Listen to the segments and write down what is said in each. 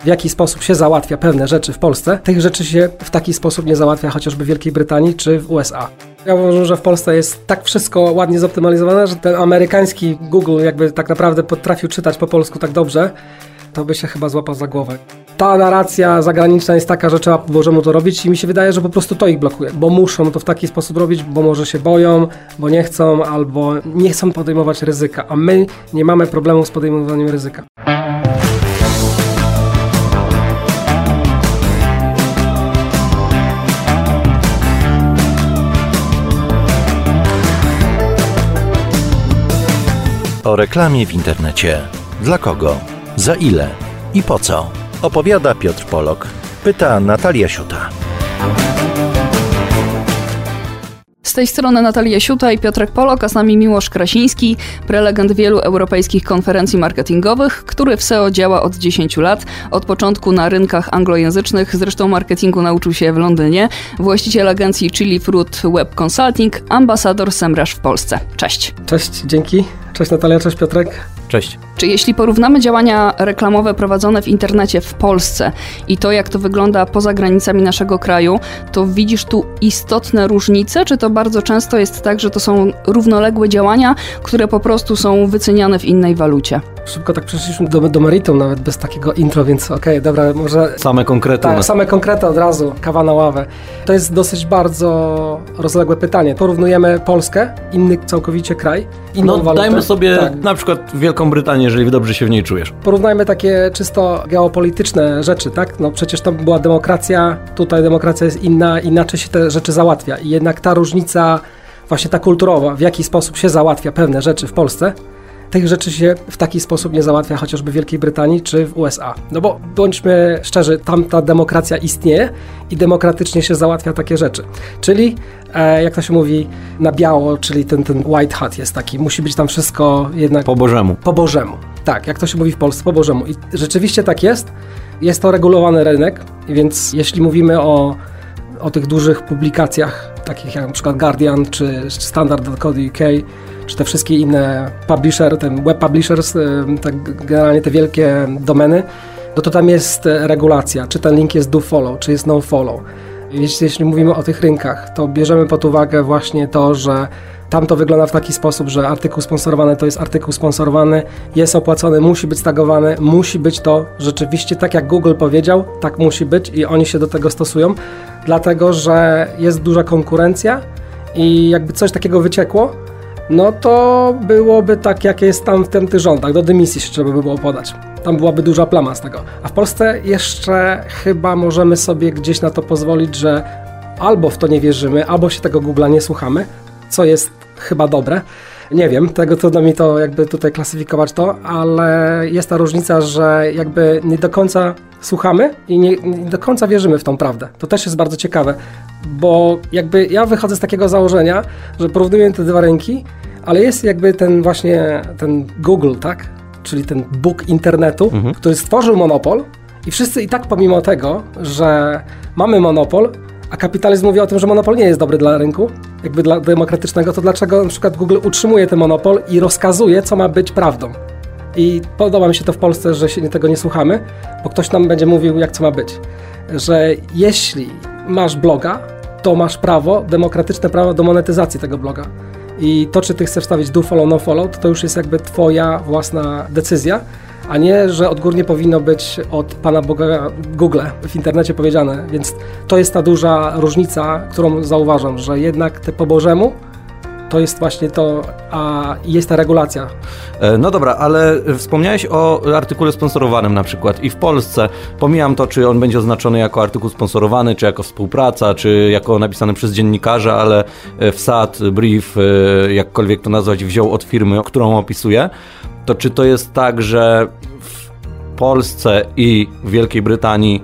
w jaki sposób się załatwia pewne rzeczy w Polsce, tych rzeczy się w taki sposób nie załatwia chociażby w Wielkiej Brytanii czy w USA. Ja uważam, że w Polsce jest tak wszystko ładnie zoptymalizowane, że ten amerykański Google jakby tak naprawdę potrafił czytać po polsku tak dobrze, to by się chyba złapał za głowę. Ta narracja zagraniczna jest taka, że trzeba Bożemu to robić i mi się wydaje, że po prostu to ich blokuje, bo muszą to w taki sposób robić, bo może się boją, bo nie chcą albo nie chcą podejmować ryzyka, a my nie mamy problemu z podejmowaniem ryzyka. O reklamie w internecie. Dla kogo? Za ile? I po co? Opowiada Piotr Polok. Pyta Natalia Siuta. Z tej strony Natalia Siuta i Piotrek Polok, a z nami Miłosz Krasiński, prelegent wielu europejskich konferencji marketingowych, który w SEO działa od 10 lat. Od początku na rynkach anglojęzycznych, zresztą marketingu nauczył się w Londynie, właściciel agencji Chili Fruit Web Consulting, ambasador Semrush w Polsce. Cześć. Cześć, dzięki. Cześć Natalia, cześć Piotrek. Cześć. Czy jeśli porównamy działania reklamowe prowadzone w internecie w Polsce i to, jak to wygląda poza granicami naszego kraju, to widzisz tu istotne różnice? Czy to bardzo często jest tak, że to są równoległe działania, które po prostu są wyceniane w innej walucie? Szybko tak przeszliśmy do, do meritum, nawet bez takiego intro, więc okej, okay, dobra, może... Same konkrety. Tak, same konkrety od razu, kawa na ławę. To jest dosyć bardzo rozległe pytanie. Porównujemy Polskę, inny całkowicie kraj, inną no, walutę. dajmy sobie tak. na przykład Wielką Brytanię, jeżeli dobrze się w niej czujesz. Porównajmy takie czysto geopolityczne rzeczy, tak? No przecież tam była demokracja, tutaj demokracja jest inna, inaczej się te rzeczy załatwia. I jednak ta różnica właśnie ta kulturowa, w jaki sposób się załatwia pewne rzeczy w Polsce, tych rzeczy się w taki sposób nie załatwia chociażby w Wielkiej Brytanii czy w USA. No bo bądźmy szczerzy, tam ta demokracja istnieje i demokratycznie się załatwia takie rzeczy. Czyli, e, jak to się mówi, na biało, czyli ten, ten white hat jest taki, musi być tam wszystko jednak... Po Bożemu. Po Bożemu. Tak, jak to się mówi w Polsce, po Bożemu. I rzeczywiście tak jest. Jest to regulowany rynek, więc jeśli mówimy o, o tych dużych publikacjach, takich jak na przykład Guardian czy Standard.co.uk, czy te wszystkie inne publisher, ten web publishers, tak generalnie te wielkie domeny, no to tam jest regulacja, czy ten link jest do follow, czy jest no follow. Jeśli, jeśli mówimy o tych rynkach, to bierzemy pod uwagę właśnie to, że tam to wygląda w taki sposób, że artykuł sponsorowany to jest artykuł sponsorowany, jest opłacony, musi być stagowany, musi być to rzeczywiście tak jak Google powiedział, tak musi być i oni się do tego stosują, dlatego że jest duża konkurencja i jakby coś takiego wyciekło, no to byłoby tak, jak jest tam w tym rządach, do dymisji się trzeba by było podać. Tam byłaby duża plama z tego. A w Polsce jeszcze chyba możemy sobie gdzieś na to pozwolić, że albo w to nie wierzymy, albo się tego Google'a nie słuchamy, co jest chyba dobre. Nie wiem, tego trudno mi to jakby tutaj klasyfikować to, ale jest ta różnica, że jakby nie do końca słuchamy i nie, nie, do końca wierzymy w tą prawdę. To też jest bardzo ciekawe, bo jakby ja wychodzę z takiego założenia, że porównuję te dwa rynki, ale jest jakby ten właśnie ten Google, tak? Czyli ten Bóg internetu, mhm. który stworzył monopol i wszyscy i tak pomimo tego, że mamy monopol, a kapitalizm mówi o tym, że monopol nie jest dobry dla rynku, jakby dla demokratycznego, to dlaczego na przykład Google utrzymuje ten monopol i rozkazuje, co ma być prawdą? I podoba mi się to w Polsce, że się tego nie słuchamy, bo ktoś nam będzie mówił, jak co ma być. Że jeśli masz bloga, to masz prawo, demokratyczne prawo do monetyzacji tego bloga. I to, czy ty chcesz stawić do follow, no follow, to, to już jest jakby twoja własna decyzja, a nie, że odgórnie powinno być od Pana Boga Google w internecie powiedziane. Więc to jest ta duża różnica, którą zauważam, że jednak te po Bożemu to jest właśnie to, a jest ta regulacja. E, no dobra, ale wspomniałeś o artykule sponsorowanym na przykład i w Polsce, pomijam to, czy on będzie oznaczony jako artykuł sponsorowany, czy jako współpraca, czy jako napisany przez dziennikarza, ale wsad, brief, e, jakkolwiek to nazwać, wziął od firmy, którą opisuje, to czy to jest tak, że w Polsce i w Wielkiej Brytanii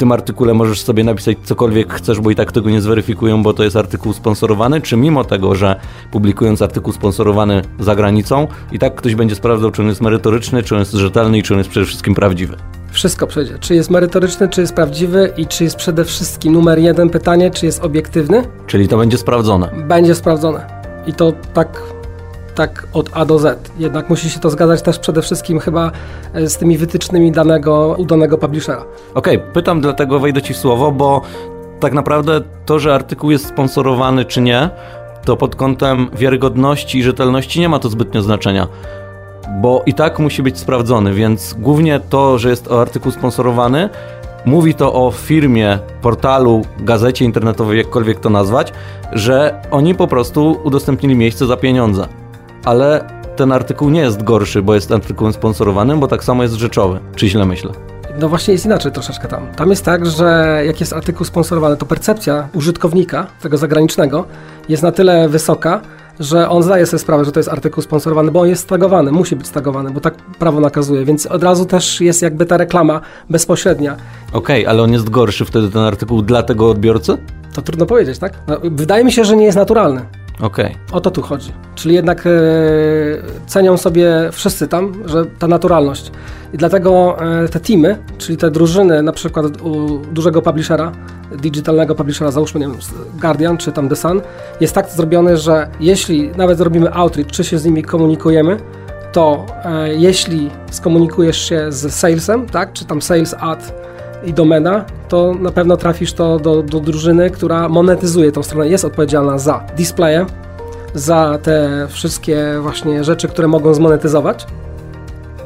tym artykule możesz sobie napisać cokolwiek chcesz, bo i tak tego nie zweryfikują, bo to jest artykuł sponsorowany, czy mimo tego, że publikując artykuł sponsorowany za granicą, i tak ktoś będzie sprawdzał, czy on jest merytoryczny, czy on jest rzetelny i czy on jest przede wszystkim prawdziwy. Wszystko przejdzie. Czy jest merytoryczny, czy jest prawdziwy i czy jest przede wszystkim numer jeden pytanie, czy jest obiektywny? Czyli to będzie sprawdzone. Będzie sprawdzone. I to tak tak od A do Z. Jednak musi się to zgadzać też przede wszystkim chyba e, z tymi wytycznymi danego, udanego publishera. Okej, okay, pytam dlatego, wejdę Ci w słowo, bo tak naprawdę to, że artykuł jest sponsorowany czy nie, to pod kątem wiarygodności i rzetelności nie ma to zbytnio znaczenia bo i tak musi być sprawdzony, więc głównie to, że jest artykuł sponsorowany, mówi to o firmie, portalu, gazecie internetowej, jakkolwiek to nazwać, że oni po prostu udostępnili miejsce za pieniądze. Ale ten artykuł nie jest gorszy, bo jest artykułem sponsorowanym, bo tak samo jest rzeczowy. Czy źle myślę? No właśnie jest inaczej troszeczkę tam. Tam jest tak, że jak jest artykuł sponsorowany, to percepcja użytkownika, tego zagranicznego, jest na tyle wysoka, że on zdaje sobie sprawę, że to jest artykuł sponsorowany, bo on jest stagowany, musi być stagowany, bo tak prawo nakazuje, więc od razu też jest jakby ta reklama bezpośrednia. Okej, okay, ale on jest gorszy wtedy ten artykuł dla tego odbiorcy? To trudno powiedzieć, tak? No, wydaje mi się, że nie jest naturalny. Okej. Okay. O to tu chodzi. Czyli jednak e, cenią sobie wszyscy tam, że ta naturalność. I dlatego e, te teamy, czyli te drużyny, na przykład u dużego publishera, digitalnego publishera, załóżmy, nie wiem, Guardian czy tam The Sun, jest tak zrobione, że jeśli nawet zrobimy outreach, czy się z nimi komunikujemy, to e, jeśli skomunikujesz się z salesem, tak, czy tam sales ad i domena, to na pewno trafisz to do, do drużyny, która monetyzuje tą stronę, jest odpowiedzialna za displaye, za te wszystkie właśnie rzeczy, które mogą zmonetyzować.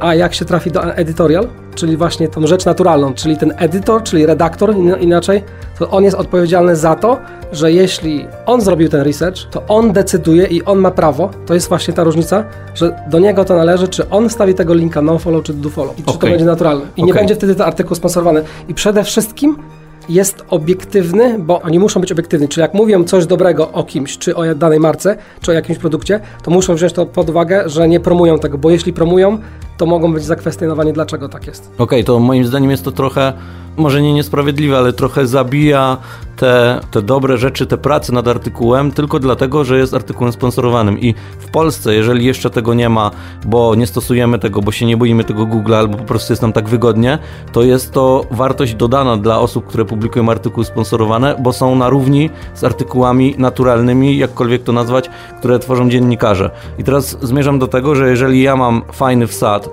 A jak się trafi do editorial, czyli właśnie tą rzecz naturalną, czyli ten edytor, czyli redaktor inaczej, to on jest odpowiedzialny za to, że jeśli on zrobił ten research, to on decyduje i on ma prawo, to jest właśnie ta różnica, że do niego to należy, czy on stawi tego linka no follow czy do follow i czy okay. to będzie naturalne. I okay. nie będzie wtedy ten artykuł sponsorowany. I przede wszystkim jest obiektywny, bo oni muszą być obiektywni. Czyli jak mówią coś dobrego o kimś, czy o danej marce, czy o jakimś produkcie, to muszą wziąć to pod uwagę, że nie promują tego, bo jeśli promują, to mogą być zakwestionowani, dlaczego tak jest. Okej, okay, to moim zdaniem jest to trochę, może nie niesprawiedliwe, ale trochę zabija te, te dobre rzeczy, te prace nad artykułem tylko dlatego, że jest artykułem sponsorowanym. I w Polsce, jeżeli jeszcze tego nie ma, bo nie stosujemy tego, bo się nie boimy tego Google, albo po prostu jest nam tak wygodnie, to jest to wartość dodana dla osób, które publikują artykuły sponsorowane, bo są na równi z artykułami naturalnymi, jakkolwiek to nazwać, które tworzą dziennikarze. I teraz zmierzam do tego, że jeżeli ja mam fajny wsad,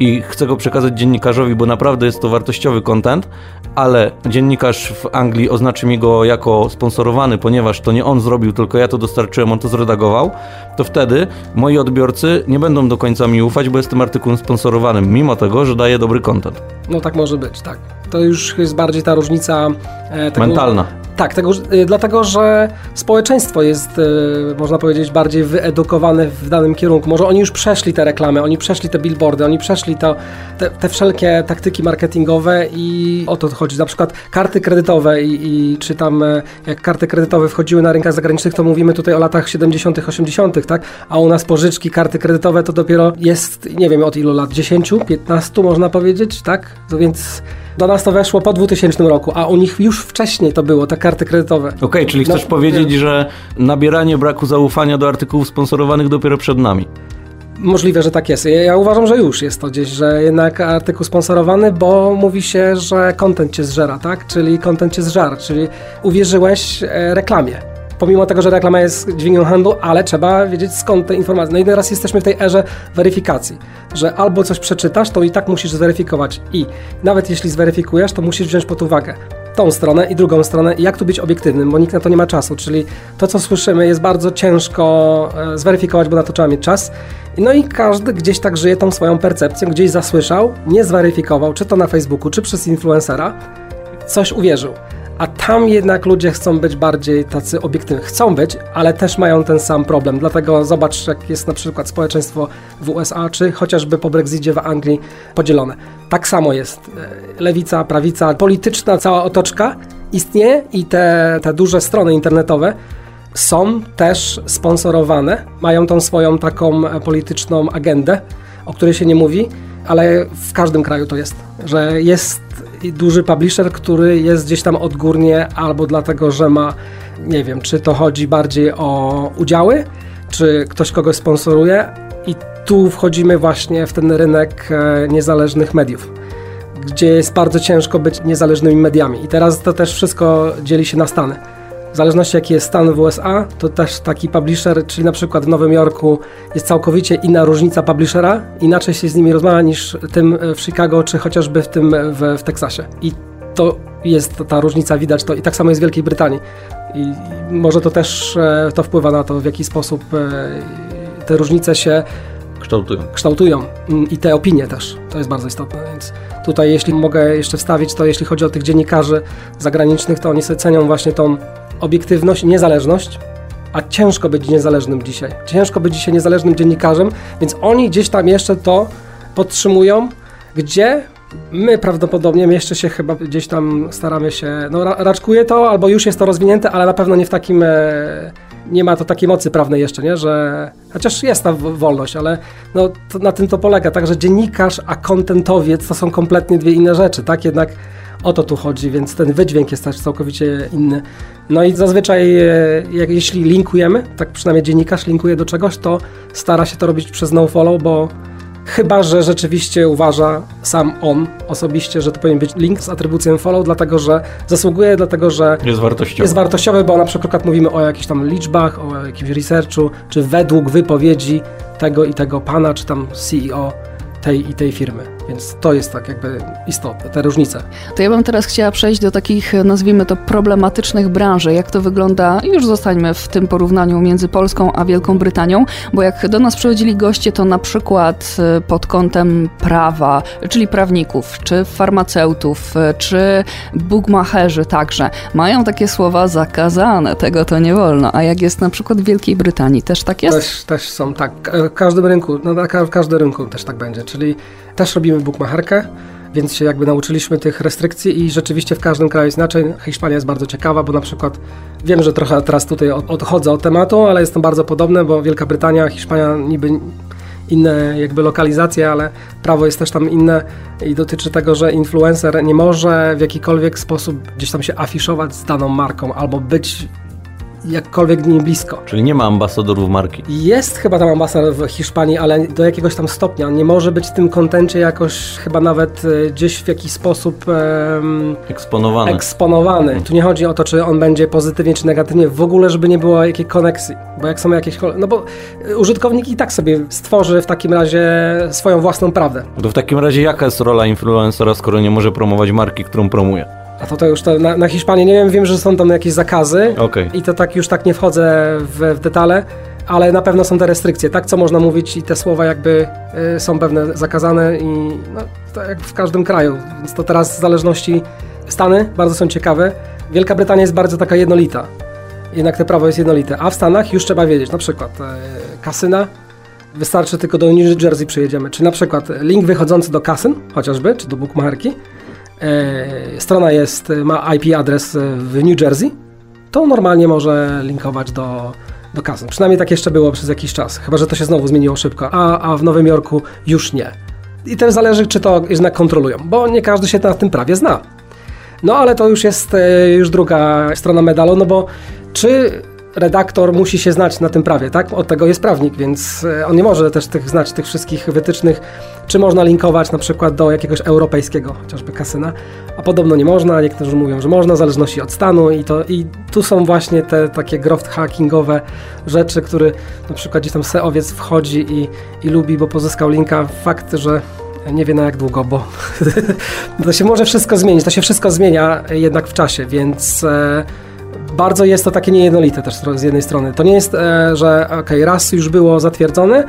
i chcę go przekazać dziennikarzowi, bo naprawdę jest to wartościowy content, ale dziennikarz w Anglii oznaczy mi go jako sponsorowany, ponieważ to nie on zrobił, tylko ja to dostarczyłem, on to zredagował, to wtedy moi odbiorcy nie będą do końca mi ufać, bo jestem artykułem sponsorowanym, mimo tego, że daje dobry content. No tak może być, tak. To już jest bardziej ta różnica e, tego, mentalna. Tak, tego, y, dlatego że społeczeństwo jest, y, można powiedzieć, bardziej wyedukowane w danym kierunku. Może oni już przeszli te reklamy, oni przeszli te billboardy, oni przeszli to, te, te wszelkie taktyki marketingowe i o to chodzi. Na przykład karty kredytowe i, i czy tam e, jak karty kredytowe wchodziły na rynkach zagranicznych, to mówimy tutaj o latach 70., 80., tak? A u nas pożyczki, karty kredytowe to dopiero jest, nie wiem od ilu lat, 10, 15 można powiedzieć, tak? Więc do nas to weszło po 2000 roku, a u nich już wcześniej to było, te karty kredytowe. Okej, okay, czyli chcesz no, powiedzieć, nie. że nabieranie braku zaufania do artykułów sponsorowanych dopiero przed nami? Możliwe, że tak jest. Ja uważam, że już jest to gdzieś, że jednak artykuł sponsorowany, bo mówi się, że kontent cię zżera, tak? Czyli kontent cię zżar, czyli uwierzyłeś e, reklamie pomimo tego, że reklama jest dźwignią handlu, ale trzeba wiedzieć skąd te informacje. No i teraz jesteśmy w tej erze weryfikacji, że albo coś przeczytasz, to i tak musisz zweryfikować i nawet jeśli zweryfikujesz, to musisz wziąć pod uwagę tą stronę i drugą stronę i jak tu być obiektywnym, bo nikt na to nie ma czasu, czyli to, co słyszymy jest bardzo ciężko e, zweryfikować, bo na to trzeba mieć czas. No i każdy gdzieś tak żyje tą swoją percepcją, gdzieś zasłyszał, nie zweryfikował, czy to na Facebooku, czy przez influencera, coś uwierzył a tam jednak ludzie chcą być bardziej tacy obiektywni. Chcą być, ale też mają ten sam problem. Dlatego zobacz, jak jest na przykład społeczeństwo w USA, czy chociażby po Brexicie w Anglii podzielone. Tak samo jest. E, lewica, prawica, polityczna cała otoczka istnieje i te, te duże strony internetowe są też sponsorowane, mają tą swoją taką e, polityczną agendę, o której się nie mówi, ale w każdym kraju to jest, że jest duży publisher, który jest gdzieś tam odgórnie, albo dlatego, że ma, nie wiem, czy to chodzi bardziej o udziały, czy ktoś kogoś sponsoruje, i tu wchodzimy właśnie w ten rynek e, niezależnych mediów, gdzie jest bardzo ciężko być niezależnymi mediami. I teraz to też wszystko dzieli się na stany. W zależności jaki jest stan w USA, to też taki publisher, czyli na przykład w Nowym Jorku jest całkowicie inna różnica publishera, inaczej się z nimi rozmawia niż tym w Chicago, czy chociażby w tym w, w Teksasie. I to jest ta różnica, widać to i tak samo jest w Wielkiej Brytanii. I może to też e, to wpływa na to, w jaki sposób e, te różnice się kształtują. kształtują mm, i te opinie też. To jest bardzo istotne, więc tutaj jeśli mogę jeszcze wstawić, to jeśli chodzi o tych dziennikarzy zagranicznych, to oni sobie cenią właśnie tą obiektywność niezależność, a ciężko być niezależnym dzisiaj. Ciężko być dzisiaj niezależnym dziennikarzem, więc oni gdzieś tam jeszcze to podtrzymują, gdzie My prawdopodobnie jeszcze się chyba gdzieś tam staramy się, no raczkuje to, albo już jest to rozwinięte, ale na pewno nie w takim, e, nie ma to takiej mocy prawnej jeszcze, nie, że, chociaż jest ta wolność, ale no na tym to polega, także dziennikarz, a kontentowiec to są kompletnie dwie inne rzeczy, tak, jednak o to tu chodzi, więc ten wydźwięk jest też całkowicie inny. No i zazwyczaj, e, jak, jeśli linkujemy, tak przynajmniej dziennikarz linkuje do czegoś, to stara się to robić przez no-follow, bo Chyba, że rzeczywiście uważa sam on osobiście, że to powinien być link z atrybucją follow, dlatego że zasługuje, dlatego że jest wartościowy. Jest wartościowy, bo na przykład mówimy o jakichś tam liczbach, o jakimś researchu, czy według wypowiedzi tego i tego pana, czy tam CEO tej i tej firmy. Więc to jest tak jakby istotne, te różnice. To ja bym teraz chciała przejść do takich, nazwijmy to, problematycznych branży. Jak to wygląda, już zostańmy w tym porównaniu między Polską a Wielką Brytanią, bo jak do nas przychodzili goście, to na przykład y, pod kątem prawa, czyli prawników, czy farmaceutów, y, czy bugmacherzy także, mają takie słowa zakazane, tego to nie wolno. A jak jest na przykład w Wielkiej Brytanii, też tak jest? Też, też są, tak. W każdym rynku, no w każdym rynku też tak będzie, czyli też robimy bookmacherkę, więc się jakby nauczyliśmy tych restrykcji i rzeczywiście w każdym kraju jest inaczej. Hiszpania jest bardzo ciekawa, bo na przykład wiem, że trochę teraz tutaj odchodzę od tematu, ale jest to bardzo podobne, bo Wielka Brytania, Hiszpania niby inne jakby lokalizacje, ale prawo jest też tam inne i dotyczy tego, że influencer nie może w jakikolwiek sposób gdzieś tam się afiszować z daną marką albo być jakkolwiek nie blisko. Czyli nie ma ambasadorów marki. Jest chyba tam ambasador w Hiszpanii, ale do jakiegoś tam stopnia. Nie może być w tym kontencie jakoś chyba nawet e, gdzieś w jakiś sposób um, eksponowany. eksponowany. Hmm. Tu nie chodzi o to, czy on będzie pozytywnie czy negatywnie, w ogóle, żeby nie było jakiej koneksji. Bo jak są jakieś... No bo e, użytkownik i tak sobie stworzy w takim razie swoją własną prawdę. To w takim razie jaka jest rola influencera, skoro nie może promować marki, którą promuje? A to, to już to na, na Hiszpanię nie wiem, wiem, że są tam jakieś zakazy okay. i to tak już tak nie wchodzę w, w detale, ale na pewno są te restrykcje, tak co można mówić i te słowa jakby y, są pewne zakazane i no, tak jak w każdym kraju, więc to teraz w zależności Stany bardzo są ciekawe. Wielka Brytania jest bardzo taka jednolita, jednak to prawo jest jednolite, a w Stanach już trzeba wiedzieć, na przykład y, kasyna, wystarczy tylko do New Jersey przyjedziemy, czy na przykład link wychodzący do kasyn chociażby, czy do E, strona jest, ma IP adres w New Jersey, to normalnie może linkować do, do kasy. Przynajmniej tak jeszcze było przez jakiś czas, chyba że to się znowu zmieniło szybko, a, a w Nowym Jorku już nie. I też zależy, czy to jednak kontrolują, bo nie każdy się na tym prawie zna. No ale to już jest e, już druga strona medalu, no bo czy redaktor musi się znać na tym prawie, tak? Od tego jest prawnik, więc e, on nie może też tych, znać tych wszystkich wytycznych, czy można linkować na przykład do jakiegoś europejskiego, chociażby kasyna, a podobno nie można, niektórzy mówią, że można, w zależności od stanu i, to, i tu są właśnie te takie growth hackingowe rzeczy, które na przykład gdzieś tam seowiec wchodzi i, i lubi, bo pozyskał linka, fakt, że nie wie na jak długo, bo to się może wszystko zmienić, to się wszystko zmienia jednak w czasie, więc... E, bardzo jest to takie niejednolite też z jednej strony. To nie jest, e, że ok, raz już było zatwierdzone,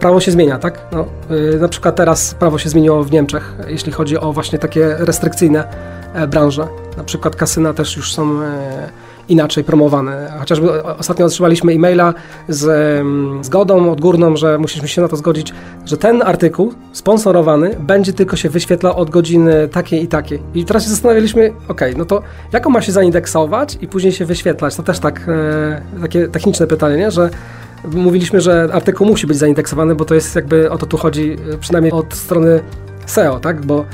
prawo się zmienia, tak? No, y, na przykład teraz prawo się zmieniło w Niemczech, jeśli chodzi o właśnie takie restrykcyjne e, branże. Na przykład kasyna też już są e, inaczej promowane. Chociażby ostatnio otrzymaliśmy e-maila z mm, zgodą odgórną, że musimy się na to zgodzić, że ten artykuł sponsorowany będzie tylko się wyświetlał od godziny takiej i takiej. I teraz się zastanawialiśmy, ok, no to jaką ma się zaindeksować i później się wyświetlać? To też tak, e, takie techniczne pytanie, nie? że mówiliśmy, że artykuł musi być zaindeksowany, bo to jest jakby o to tu chodzi, e, przynajmniej od strony SEO, tak? Bo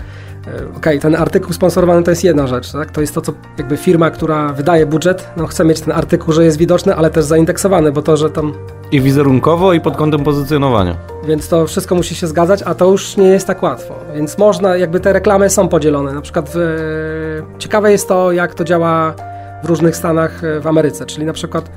E, ok, ten artykuł sponsorowany to jest jedna rzecz, tak? To jest to, co jakby firma, która wydaje budżet, no chce mieć ten artykuł, że jest widoczny, ale też zaindeksowany, bo to, że tam... I wizerunkowo, i pod kątem pozycjonowania. Więc to wszystko musi się zgadzać, a to już nie jest tak łatwo. Więc można, jakby te reklamy są podzielone. Na przykład w... ciekawe jest to, jak to działa w w różnych stanach e, w Ameryce, czyli na przykład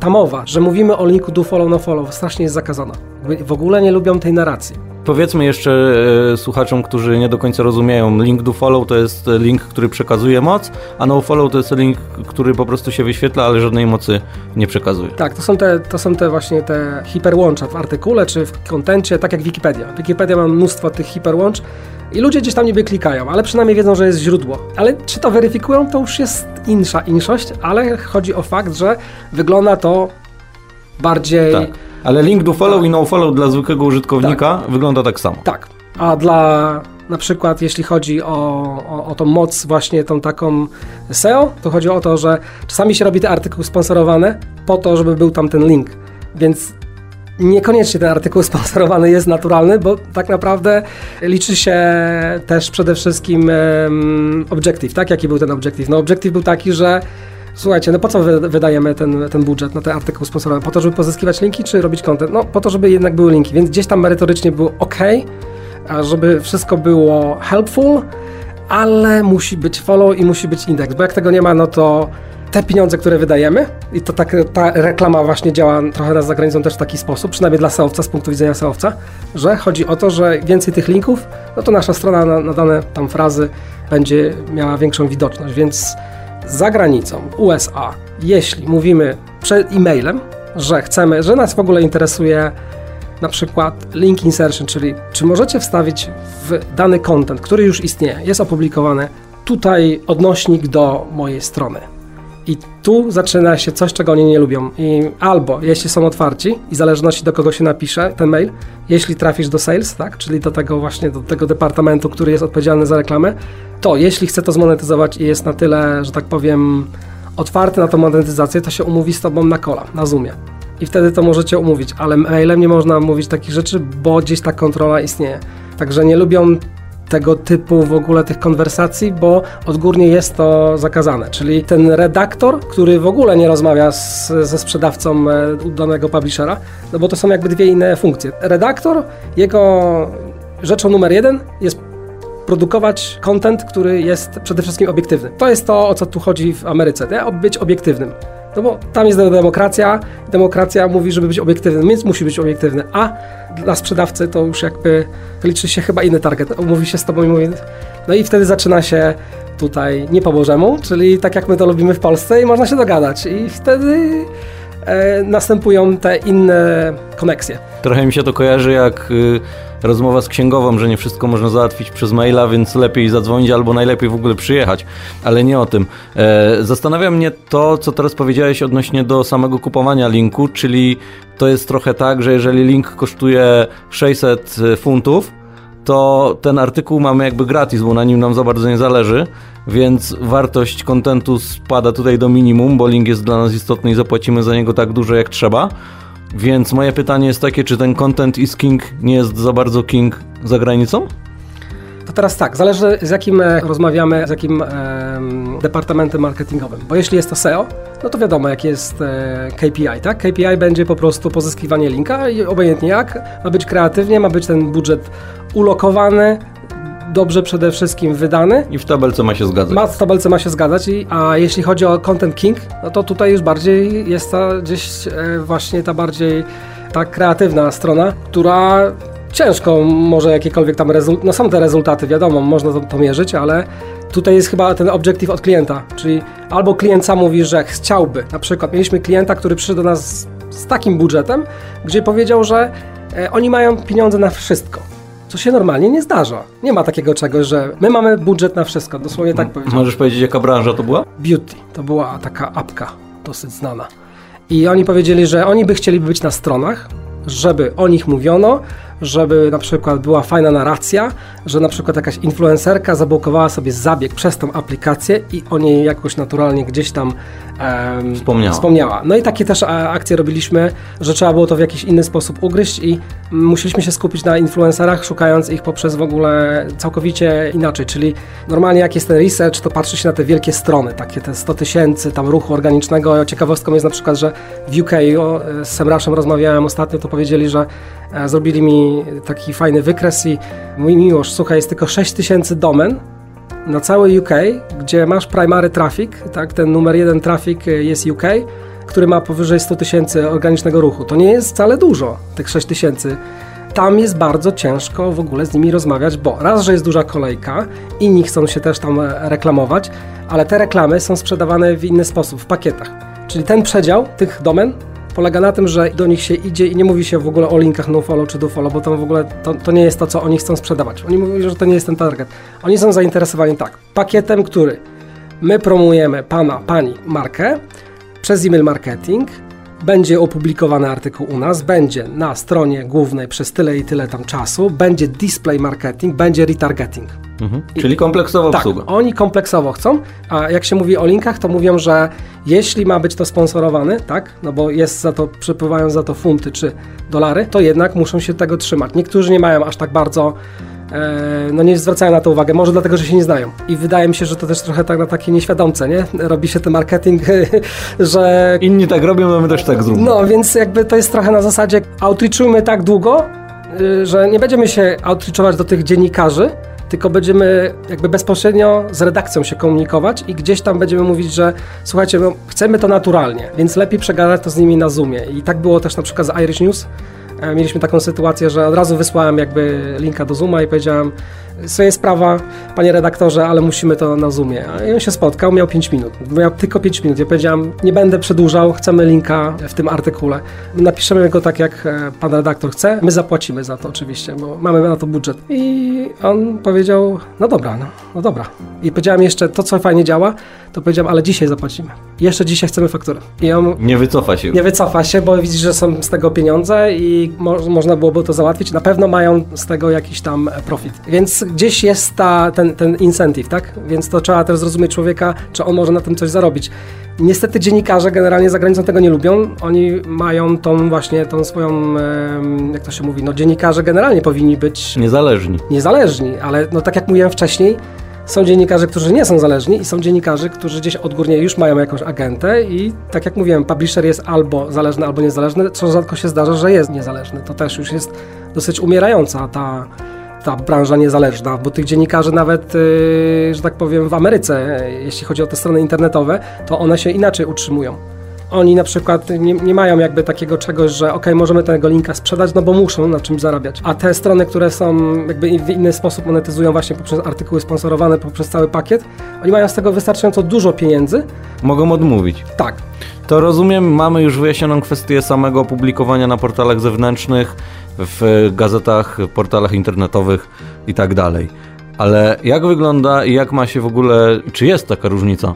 ta mowa, że mówimy o linku do follow, no follow, strasznie jest zakazana. W ogóle nie lubią tej narracji. Powiedzmy jeszcze e, słuchaczom, którzy nie do końca rozumieją, link do follow to jest link, który przekazuje moc, a no follow to jest link, który po prostu się wyświetla, ale żadnej mocy nie przekazuje. Tak, to są te, to są te właśnie te hiperłącza w artykule czy w kontencie, tak jak Wikipedia. Wikipedia ma mnóstwo tych hiperłącz i ludzie gdzieś tam niby klikają, ale przynajmniej wiedzą, że jest źródło. Ale czy to weryfikują, to już jest insza inszość, ale chodzi o fakt, że wygląda to bardziej... Tak. Ale link do follow tak. i no follow dla zwykłego użytkownika tak. wygląda tak samo. Tak. A dla na przykład jeśli chodzi o, o, o tą moc właśnie tą taką SEO, to chodzi o to, że czasami się robi te artykuły sponsorowane po to, żeby był tam ten link. Więc niekoniecznie ten artykuł sponsorowany jest naturalny, bo tak naprawdę liczy się też przede wszystkim um, objective, tak? Jaki był ten objective? No objective był taki, że Słuchajcie, no po co wydajemy ten, ten budżet na ten artykuł sponsorowany? Po to, żeby pozyskiwać linki, czy robić content? No, po to, żeby jednak były linki, więc gdzieś tam merytorycznie było ok, żeby wszystko było helpful, ale musi być follow i musi być indeks, bo jak tego nie ma, no to te pieniądze, które wydajemy, i to tak, ta reklama właśnie działa trochę na zagranicą też w taki sposób, przynajmniej dla seowca, z punktu widzenia seowca, że chodzi o to, że więcej tych linków, no to nasza strona na, na dane tam frazy będzie miała większą widoczność, więc za granicą, USA, jeśli mówimy przed e-mailem, że chcemy, że nas w ogóle interesuje na przykład link insertion, czyli czy możecie wstawić w dany content, który już istnieje, jest opublikowany, tutaj odnośnik do mojej strony. I tu zaczyna się coś, czego oni nie lubią. I albo jeśli są otwarci i w zależności do kogo się napisze ten mail, jeśli trafisz do sales, tak, czyli do tego właśnie, do tego departamentu, który jest odpowiedzialny za reklamę, to jeśli chce to zmonetyzować i jest na tyle, że tak powiem, otwarty na tą monetyzację, to się umówi z tobą na kola, na Zoomie. I wtedy to możecie umówić, ale mailem nie można mówić takich rzeczy, bo gdzieś ta kontrola istnieje. Także nie lubią tego typu w ogóle tych konwersacji, bo odgórnie jest to zakazane. Czyli ten redaktor, który w ogóle nie rozmawia z, ze sprzedawcą e, danego publishera, no bo to są jakby dwie inne funkcje. Redaktor, jego rzeczą numer jeden jest produkować content, który jest przede wszystkim obiektywny. To jest to, o co tu chodzi w Ameryce, nie? być obiektywnym. No bo tam jest demokracja, demokracja mówi, żeby być obiektywny, więc musi być obiektywny, a dla sprzedawcy to już jakby liczy się chyba inny target. Mówi się z tobą i mówi... No i wtedy zaczyna się tutaj nie po Bożemu, czyli tak jak my to lubimy w Polsce i można się dogadać. I wtedy następują te inne koneksje. Trochę mi się to kojarzy jak... Y rozmowa z księgową, że nie wszystko można załatwić przez maila, więc lepiej zadzwonić albo najlepiej w ogóle przyjechać, ale nie o tym. E, zastanawia mnie to, co teraz powiedziałeś odnośnie do samego kupowania linku, czyli to jest trochę tak, że jeżeli link kosztuje 600 funtów, to ten artykuł mamy jakby gratis, bo na nim nam za bardzo nie zależy, więc wartość kontentu spada tutaj do minimum, bo link jest dla nas istotny i zapłacimy za niego tak dużo jak trzeba. Więc moje pytanie jest takie, czy ten content is king nie jest za bardzo king za granicą? To teraz tak, zależy z jakim e, rozmawiamy, z jakim e, departamentem marketingowym. Bo jeśli jest to SEO, no to wiadomo, jak jest e, KPI, tak? KPI będzie po prostu pozyskiwanie linka i obojętnie jak, ma być kreatywnie, ma być ten budżet ulokowany, dobrze przede wszystkim wydany. I w tabelce ma się zgadzać. Ma, w tabelce ma się zgadzać, i, a jeśli chodzi o Content King, no to tutaj już bardziej jest ta gdzieś e, właśnie ta bardziej ta kreatywna strona, która ciężko może jakiekolwiek tam rezultaty, no są te rezultaty, wiadomo, można to, to, mierzyć, ale tutaj jest chyba ten obiektyw od klienta, czyli albo klient sam mówi, że chciałby, na przykład mieliśmy klienta, który przyszedł do nas z, z takim budżetem, gdzie powiedział, że e, oni mają pieniądze na wszystko co się normalnie nie zdarza. Nie ma takiego czegoś, że my mamy budżet na wszystko, dosłownie tak powiedziałem. Możesz powiedzieć, jaka branża to była? Beauty. To była taka apka dosyć znana. I oni powiedzieli, że oni by chcieli być na stronach, żeby o nich mówiono, żeby na przykład była fajna narracja, że na przykład jakaś influencerka zablokowała sobie zabieg przez tą aplikację i o niej jakoś naturalnie gdzieś tam um, wspomniała. wspomniała. No i takie też akcje robiliśmy, że trzeba było to w jakiś inny sposób ugryźć i musieliśmy się skupić na influencerach, szukając ich poprzez w ogóle całkowicie inaczej, czyli normalnie jak jest ten research, to patrzy się na te wielkie strony, takie te 100 tysięcy tam ruchu organicznego. Ciekawostką jest na przykład, że w UK o, z Semraszem rozmawiałem ostatnio, to powiedzieli, że e, zrobili mi taki fajny wykres i mój miłość, słuchaj, jest tylko 6 tysięcy domen na cały UK, gdzie masz primary traffic, tak, ten numer jeden traffic jest UK, który ma powyżej 100 tysięcy organicznego ruchu. To nie jest wcale dużo, tych 6 tysięcy. Tam jest bardzo ciężko w ogóle z nimi rozmawiać, bo raz, że jest duża kolejka, inni chcą się też tam e, reklamować, ale te reklamy są sprzedawane w inny sposób, w pakietach. Czyli ten przedział tych domen polega na tym, że do nich się idzie i nie mówi się w ogóle o linkach nofollow czy dofollow, bo to w ogóle to, to, nie jest to, co oni chcą sprzedawać. Oni mówią, że to nie jest ten target. Oni są zainteresowani tak, pakietem, który my promujemy pana, pani markę przez e-mail marketing, będzie opublikowany artykuł u nas, będzie na stronie głównej przez tyle i tyle tam czasu, będzie display marketing, będzie retargeting. Mhm. Czyli kompleksowo tak, obsługa. oni kompleksowo chcą, a jak się mówi o linkach, to mówią, że jeśli ma być to sponsorowane, tak, no bo jest za to, przepływają za to funty czy dolary, to jednak muszą się tego trzymać. Niektórzy nie mają aż tak bardzo no nie zwracają na to uwagę, może dlatego, że się nie znają. I wydaje mi się, że to też trochę tak na takie nieświadomce, nie? Robi się ten marketing, że... Inni tak robią, no my też tak zróbmy. No, więc jakby to jest trochę na zasadzie outreachujmy tak długo, y, że nie będziemy się outreachować do tych dziennikarzy, tylko będziemy jakby bezpośrednio z redakcją się komunikować i gdzieś tam będziemy mówić, że słuchajcie, no, chcemy to naturalnie, więc lepiej przegadać to z nimi na Zoomie. I tak było też na przykład z Irish News, E, mieliśmy taką sytuację, że od razu wysłałem jakby linka do Zooma i powiedziałem, sobie sprawa, panie redaktorze, ale musimy to na Zoomie. I on się spotkał, miał 5 minut. Miał tylko 5 minut. Ja powiedziałem, nie będę przedłużał, chcemy linka w tym artykule. Napiszemy go tak, jak e, pan redaktor chce. My zapłacimy za to oczywiście, bo mamy na to budżet. I on powiedział, no dobra, no, no dobra. I powiedziałem jeszcze, to co fajnie działa, to powiedziałem, ale dzisiaj zapłacimy. Jeszcze dzisiaj chcemy fakturę. I on nie wycofa się. Nie wycofa się, bo widzi, że są z tego pieniądze i mo można byłoby to załatwić. Na pewno mają z tego jakiś tam profit. Więc gdzieś jest ta, ten, ten incentive, tak? Więc to trzeba też zrozumieć człowieka, czy on może na tym coś zarobić. Niestety dziennikarze generalnie za granicą tego nie lubią. Oni mają tą właśnie, tą swoją, jak to się mówi, no dziennikarze generalnie powinni być... Niezależni. Niezależni, ale no tak jak mówiłem wcześniej, są dziennikarze, którzy nie są zależni i są dziennikarze, którzy gdzieś odgórnie już mają jakąś agentę i tak jak mówiłem, publisher jest albo zależny, albo niezależny, co rzadko się zdarza, że jest niezależny. To też już jest dosyć umierająca ta, ta branża niezależna, bo tych dziennikarzy nawet, yy, że tak powiem, w Ameryce, jeśli chodzi o te strony internetowe, to one się inaczej utrzymują. Oni na przykład nie, nie mają jakby takiego czegoś, że ok, możemy tego linka sprzedać, no bo muszą na czymś zarabiać. A te strony, które są jakby w inny sposób monetyzują właśnie poprzez artykuły sponsorowane, poprzez cały pakiet, oni mają z tego wystarczająco dużo pieniędzy. Mogą odmówić. Tak. To rozumiem, mamy już wyjaśnioną kwestię samego publikowania na portalach zewnętrznych, w gazetach, portalach internetowych i tak dalej. Ale jak wygląda i jak ma się w ogóle, czy jest taka różnica?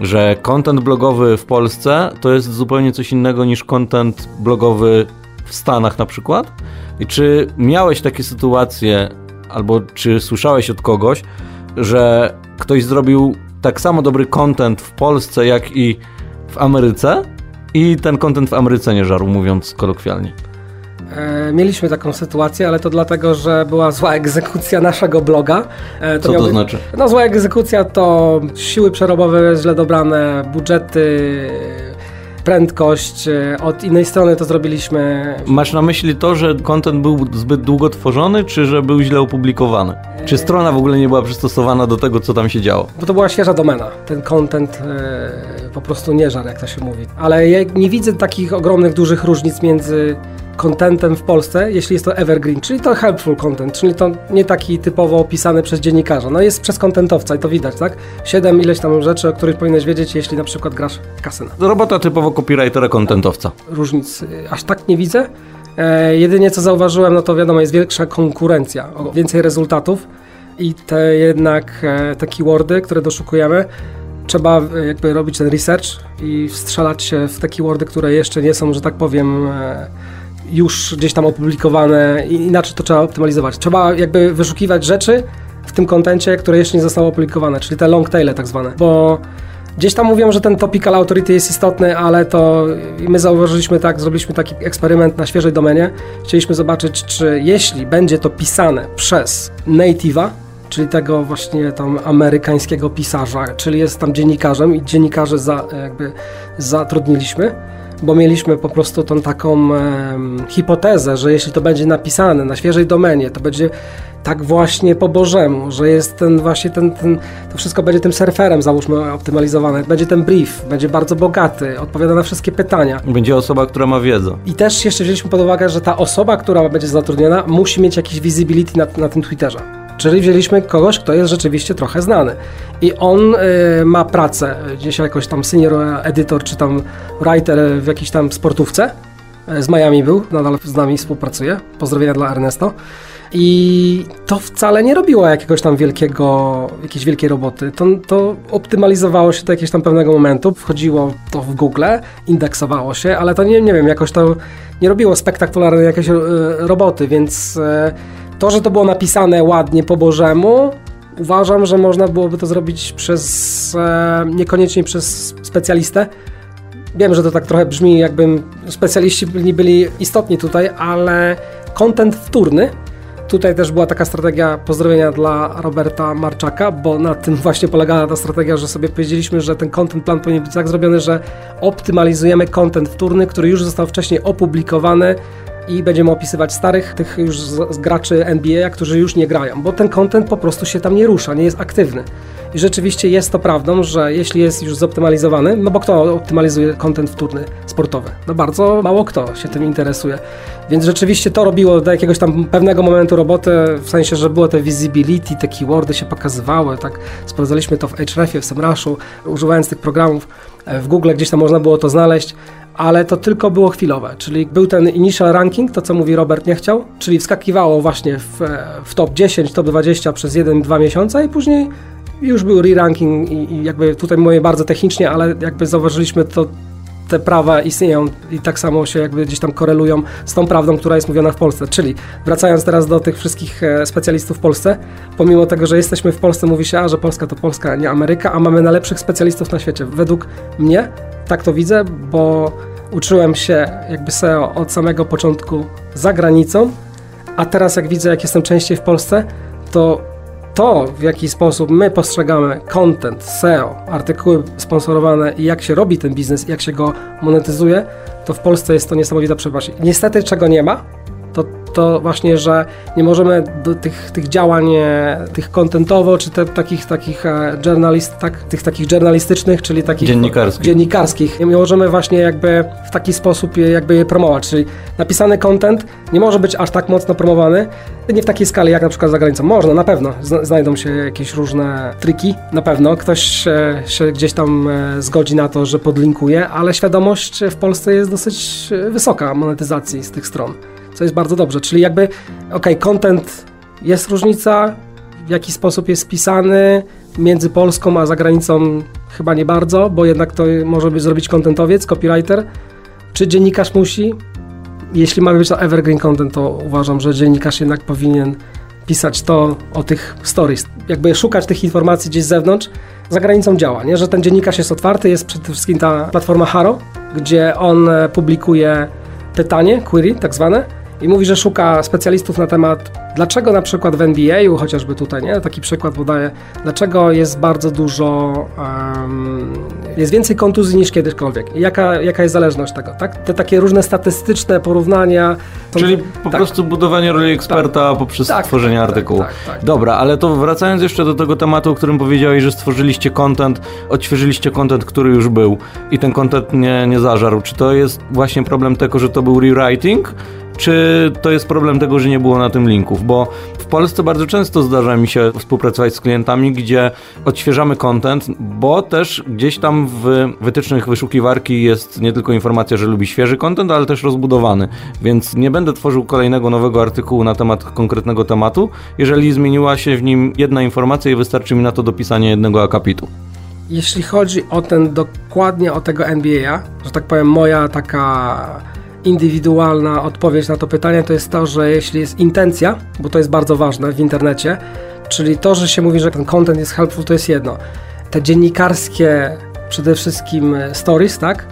Że content blogowy w Polsce to jest zupełnie coś innego niż content blogowy w Stanach na przykład? I czy miałeś takie sytuacje, albo czy słyszałeś od kogoś, że ktoś zrobił tak samo dobry content w Polsce, jak i w Ameryce i ten content w Ameryce nie żarł, mówiąc kolokwialnie? E, mieliśmy taką sytuację, ale to dlatego, że była zła egzekucja naszego bloga. E, to Co to znaczy? No zła egzekucja to siły przerobowe źle dobrane, budżety, prędkość. E, od innej strony to zrobiliśmy. Masz na myśli to, że kontent był zbyt długo tworzony, czy że był źle opublikowany? Czy strona w ogóle nie była przystosowana do tego, co tam się działo? Bo to była świeża domena. Ten content po prostu nie żar, jak to się mówi. Ale ja nie widzę takich ogromnych, dużych różnic między contentem w Polsce, jeśli jest to evergreen, czyli to helpful content, czyli to nie taki typowo opisany przez dziennikarza. No jest przez kontentowca i to widać, tak? Siedem ileś tam rzeczy, o których powinieneś wiedzieć, jeśli na przykład grasz kasyna. Robota typowo copywritera, kontentowca. Różnic y, aż tak nie widzę. E, jedynie co zauważyłem, no to wiadomo, jest większa konkurencja, więcej rezultatów i te jednak e, te keywordy, które doszukujemy, trzeba e, jakby robić ten research i wstrzelać się w te keywordy, które jeszcze nie są, że tak powiem, e, już gdzieś tam opublikowane inaczej to trzeba optymalizować. Trzeba jakby wyszukiwać rzeczy w tym kontencie, które jeszcze nie zostały opublikowane, czyli te long taile tak zwane, bo gdzieś tam mówią, że ten topical authority jest istotny, ale to my zauważyliśmy tak, zrobiliśmy taki eksperyment na świeżej domenie. Chcieliśmy zobaczyć, czy jeśli będzie to pisane przez native'a, czyli tego właśnie tam amerykańskiego pisarza, czyli jest tam dziennikarzem i dziennikarzy za, jakby zatrudniliśmy, bo mieliśmy po prostu tą taką e, hipotezę, że jeśli to będzie napisane na świeżej domenie, to będzie tak właśnie po Bożemu, że jest ten właśnie ten, ten, to wszystko będzie tym surferem załóżmy optymalizowane, będzie ten brief, będzie bardzo bogaty, odpowiada na wszystkie pytania. Będzie osoba, która ma wiedzę. I też jeszcze wzięliśmy pod uwagę, że ta osoba, która będzie zatrudniona, musi mieć jakiś visibility na, na tym Twitterze. Czyli wzięliśmy kogoś, kto jest rzeczywiście trochę znany. I on y, ma pracę, gdzieś jakoś tam senior editor, czy tam writer w jakiejś tam sportówce. Y, z Miami był, nadal z nami współpracuje. Pozdrowienia dla Ernesto. I to wcale nie robiło jakiegoś tam wielkiego, jakiejś wielkiej roboty. To, to optymalizowało się do jakiegoś tam pewnego momentu, wchodziło to w Google, indeksowało się, ale to nie, nie wiem, jakoś to nie robiło spektakularnej jakiejś y, roboty, więc to, że to było napisane ładnie po Bożemu, uważam, że można byłoby to zrobić przez, e, niekoniecznie przez specjalistę. Wiem, że to tak trochę brzmi, jakby specjaliści nie byli istotni tutaj, ale kontent wtórny. Tutaj też była taka strategia pozdrowienia dla Roberta Marczaka, bo na tym właśnie polegała ta strategia, że sobie powiedzieliśmy, że ten content plan powinien być tak zrobiony, że optymalizujemy content wtórny, który już został wcześniej opublikowany i będziemy opisywać starych, tych już z, graczy NBA, którzy już nie grają, bo ten content po prostu się tam nie rusza, nie jest aktywny. I rzeczywiście jest to prawdą, że jeśli jest już zoptymalizowany, no bo kto optymalizuje content wtórny sportowy? No bardzo mało kto się tym interesuje. Więc rzeczywiście to robiło do jakiegoś tam pewnego momentu roboty, w sensie, że było te visibility, te keywordy się pokazywały, tak sprawdzaliśmy to w Hrefie, w SEMrush'u, używając tych programów e, w Google, gdzieś tam można było to znaleźć, ale to tylko było chwilowe, czyli był ten initial ranking, to co mówi Robert nie chciał, czyli wskakiwało właśnie w, w top 10, top 20 przez 1-2 miesiące i później już był re-ranking i, i jakby tutaj mówię bardzo technicznie, ale jakby zauważyliśmy to te prawa istnieją i tak samo się jakby gdzieś tam korelują z tą prawdą, która jest mówiona w Polsce. Czyli wracając teraz do tych wszystkich e, specjalistów w Polsce, pomimo tego, że jesteśmy w Polsce, mówi się, a że Polska to Polska, nie Ameryka, a mamy najlepszych specjalistów na świecie. Według mnie tak to widzę, bo uczyłem się jakby SEO od samego początku za granicą, a teraz jak widzę, jak jestem częściej w Polsce, to to, w jaki sposób my postrzegamy content, SEO, artykuły sponsorowane i jak się robi ten biznes, jak się go monetyzuje, to w Polsce jest to niesamowita przepaść. Niestety czego nie ma, to, właśnie, że nie możemy do tych, tych działań, e, tych kontentowo, czy te, takich, takich e, journalist, tak, tych takich journalistycznych, czyli takich dziennikarskich. dziennikarskich, nie możemy właśnie jakby w taki sposób je, jakby je promować, czyli napisany content nie może być aż tak mocno promowany, nie w takiej skali jak na przykład za granicą. Można, na pewno, znajdą się jakieś różne triki, na pewno, ktoś się, się gdzieś tam e, zgodzi na to, że podlinkuje, ale świadomość w Polsce jest dosyć wysoka monetyzacji z tych stron co jest bardzo dobrze. Czyli jakby, ok, content jest różnica, w jaki sposób jest pisany między Polską a zagranicą chyba nie bardzo, bo jednak to może być zrobić kontentowiec, copywriter. Czy dziennikarz musi? Jeśli ma być to evergreen content, to uważam, że dziennikarz jednak powinien pisać to o tych stories. Jakby szukać tych informacji gdzieś z zewnątrz. Za granicą działa, nie? że ten dziennikarz jest otwarty. Jest przede wszystkim ta platforma Haro, gdzie on e, publikuje pytanie, query tak zwane, i mówi, że szuka specjalistów na temat, dlaczego na przykład w NBA, chociażby tutaj, nie, taki przykład podaję, dlaczego jest bardzo dużo, um, jest więcej kontuzji niż kiedykolwiek. I jaka, jaka jest zależność tego, tak? Te takie różne statystyczne porównania. Czyli po tak. prostu budowanie roli eksperta tak. poprzez tak, stworzenie tak, artykułu. Tak, tak, Dobra, ale to wracając jeszcze do tego tematu, o którym powiedziałeś, że stworzyliście content, odświeżyliście content, który już był i ten content nie, nie zażarł. Czy to jest właśnie problem tego, że to był rewriting? Czy to jest problem tego, że nie było na tym linków, bo w Polsce bardzo często zdarza mi się współpracować z klientami, gdzie odświeżamy content, bo też gdzieś tam w wytycznych wyszukiwarki jest nie tylko informacja, że lubi świeży content, ale też rozbudowany, więc nie będę tworzył kolejnego nowego artykułu na temat konkretnego tematu, jeżeli zmieniła się w nim jedna informacja i wystarczy mi na to dopisanie jednego akapitu. Jeśli chodzi o ten dokładnie o tego NBA, że tak powiem, moja taka indywidualna odpowiedź na to pytanie to jest to, że jeśli jest intencja, bo to jest bardzo ważne w internecie, czyli to, że się mówi, że ten content jest helpful, to jest jedno. Te dziennikarskie przede wszystkim e, stories, tak?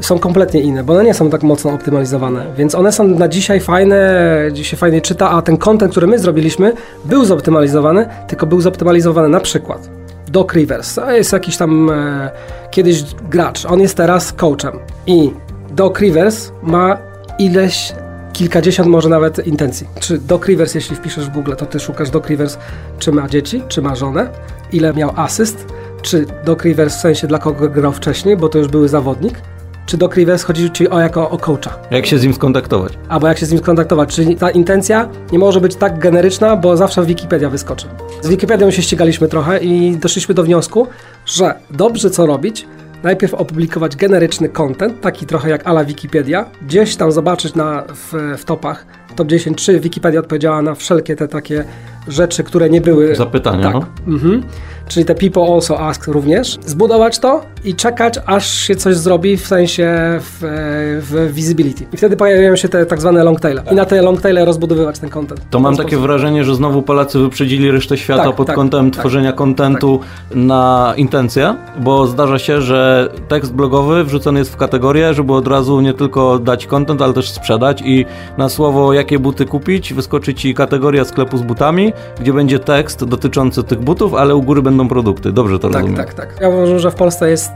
Są kompletnie inne, bo one nie są tak mocno optymalizowane, więc one są na dzisiaj fajne, gdzieś się fajnie czyta, a ten content, który my zrobiliśmy, był zoptymalizowany, tylko był zoptymalizowany na przykład Doc Rivers, jest jakiś tam e, kiedyś gracz, on jest teraz coachem i Doc Rivers ma ileś kilkadziesiąt może nawet intencji. Czy Doc Rivers, jeśli wpiszesz w Google, to ty szukasz Doc Rivers, czy ma dzieci, czy ma żonę, ile miał asyst, czy Doc Rivers w sensie dla kogo grał wcześniej, bo to już były zawodnik, czy Doc Rivers chodzi ci o jako o coacha. Jak się z nim skontaktować? Albo jak się z nim skontaktować. Czyli ta intencja nie może być tak generyczna, bo zawsze Wikipedia wyskoczy. Z Wikipedią się ścigaliśmy trochę i doszliśmy do wniosku, że dobrze co robić, najpierw opublikować generyczny content, taki trochę jak ala Wikipedia, gdzieś tam zobaczyć na, w, w topach top 10, czy Wikipedia odpowiedziała na wszelkie te takie rzeczy, które nie były... Zapytania, tak. no. Mhm. Czyli te people also ask również. Zbudować to i czekać, aż się coś zrobi w sensie w, w visibility. I wtedy pojawiają się te tak zwane long taile. I na te long taile rozbudowywać ten content. To mam takie wrażenie, że znowu Polacy wyprzedzili resztę świata Tak, pod tak, kątem tak, tworzenia kontentu na intencję, bo zdarza się, że tekst blogowy wrzucony jest w kategorię, żeby od razu nie tylko dać content, ale też sprzedać i na słowo jakie buty kupić wyskoczy ci kategoria sklepu z butami, gdzie będzie tekst dotyczący tych butów, ale u góry będą produkty. Dobrze to Tak, rozumiem. tak, tak. Ja uważam, że w Polsce jest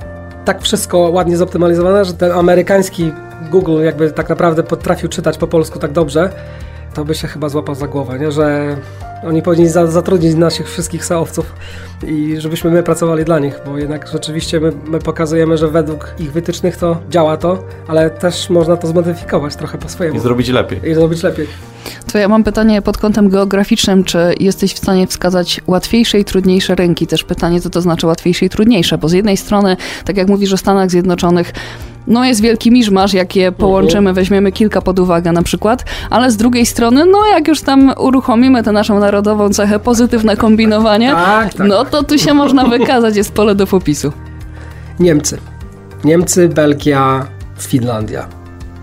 tak wszystko ładnie zoptymalizowane, że ten amerykański Google jakby tak naprawdę potrafił czytać po polsku tak dobrze, to by się chyba złapał za głowę, nie? że oni powinni za, zatrudnić naszych wszystkich seowców i żebyśmy my pracowali dla nich, bo jednak rzeczywiście my, my pokazujemy, że według ich wytycznych to działa to, ale też można to zmodyfikować trochę po swojemu I zrobić lepiej. i zrobić lepiej. To ja mam pytanie pod kątem geograficznym, czy jesteś w stanie wskazać łatwiejsze i trudniejsze rynki? Też pytanie, co to znaczy łatwiejsze i trudniejsze, bo z jednej strony, tak jak mówisz o Stanach Zjednoczonych, no jest wielki miszmasz, jak je połączymy, weźmiemy kilka pod uwagę na przykład, ale z drugiej strony, no jak już tam uruchomimy tę naszą narodową cechę, pozytywne kombinowanie, Tak, tak. no to tu się można wykazać, jest pole do popisu. Niemcy. Niemcy, Belgia, Finlandia.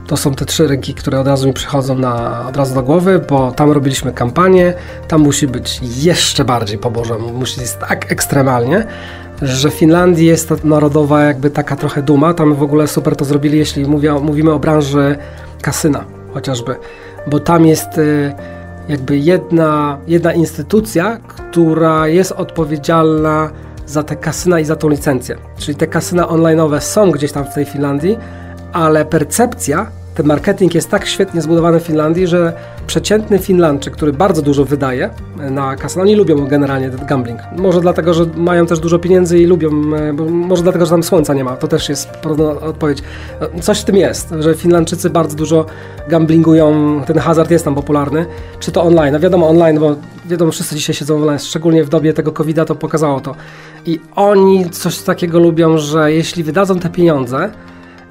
To są te trzy rynki, które od razu mi przychodzą na, od razu do głowy, bo tam robiliśmy kampanię, tam musi być jeszcze bardziej po Bożemu, musi być tak ekstremalnie, że Finlandii jest to narodowa jakby taka trochę duma, tam w ogóle super to zrobili, jeśli mówię, mówimy o branży kasyna chociażby, bo tam jest y, jakby jedna, jedna instytucja, która jest odpowiedzialna za te kasyna i za tą licencję. Czyli te kasyna online'owe są gdzieś tam w tej Finlandii, ale percepcja, ten marketing jest tak świetnie zbudowany w Finlandii, że przeciętny Finlandczyk, który bardzo dużo wydaje na kasyno, oni lubią generalnie gambling. Może dlatego, że mają też dużo pieniędzy i lubią, e, może dlatego, że tam słońca nie ma. To też jest podobna odpowiedź. No, Coś w tym jest, że Finlandczycy bardzo dużo gamblingują, ten hazard jest tam popularny. Czy to online? No wiadomo online, bo wiadomo, wszyscy dzisiaj siedzą online, szczególnie w dobie tego covid to pokazało to. I oni coś takiego lubią, że jeśli wydadzą te pieniądze,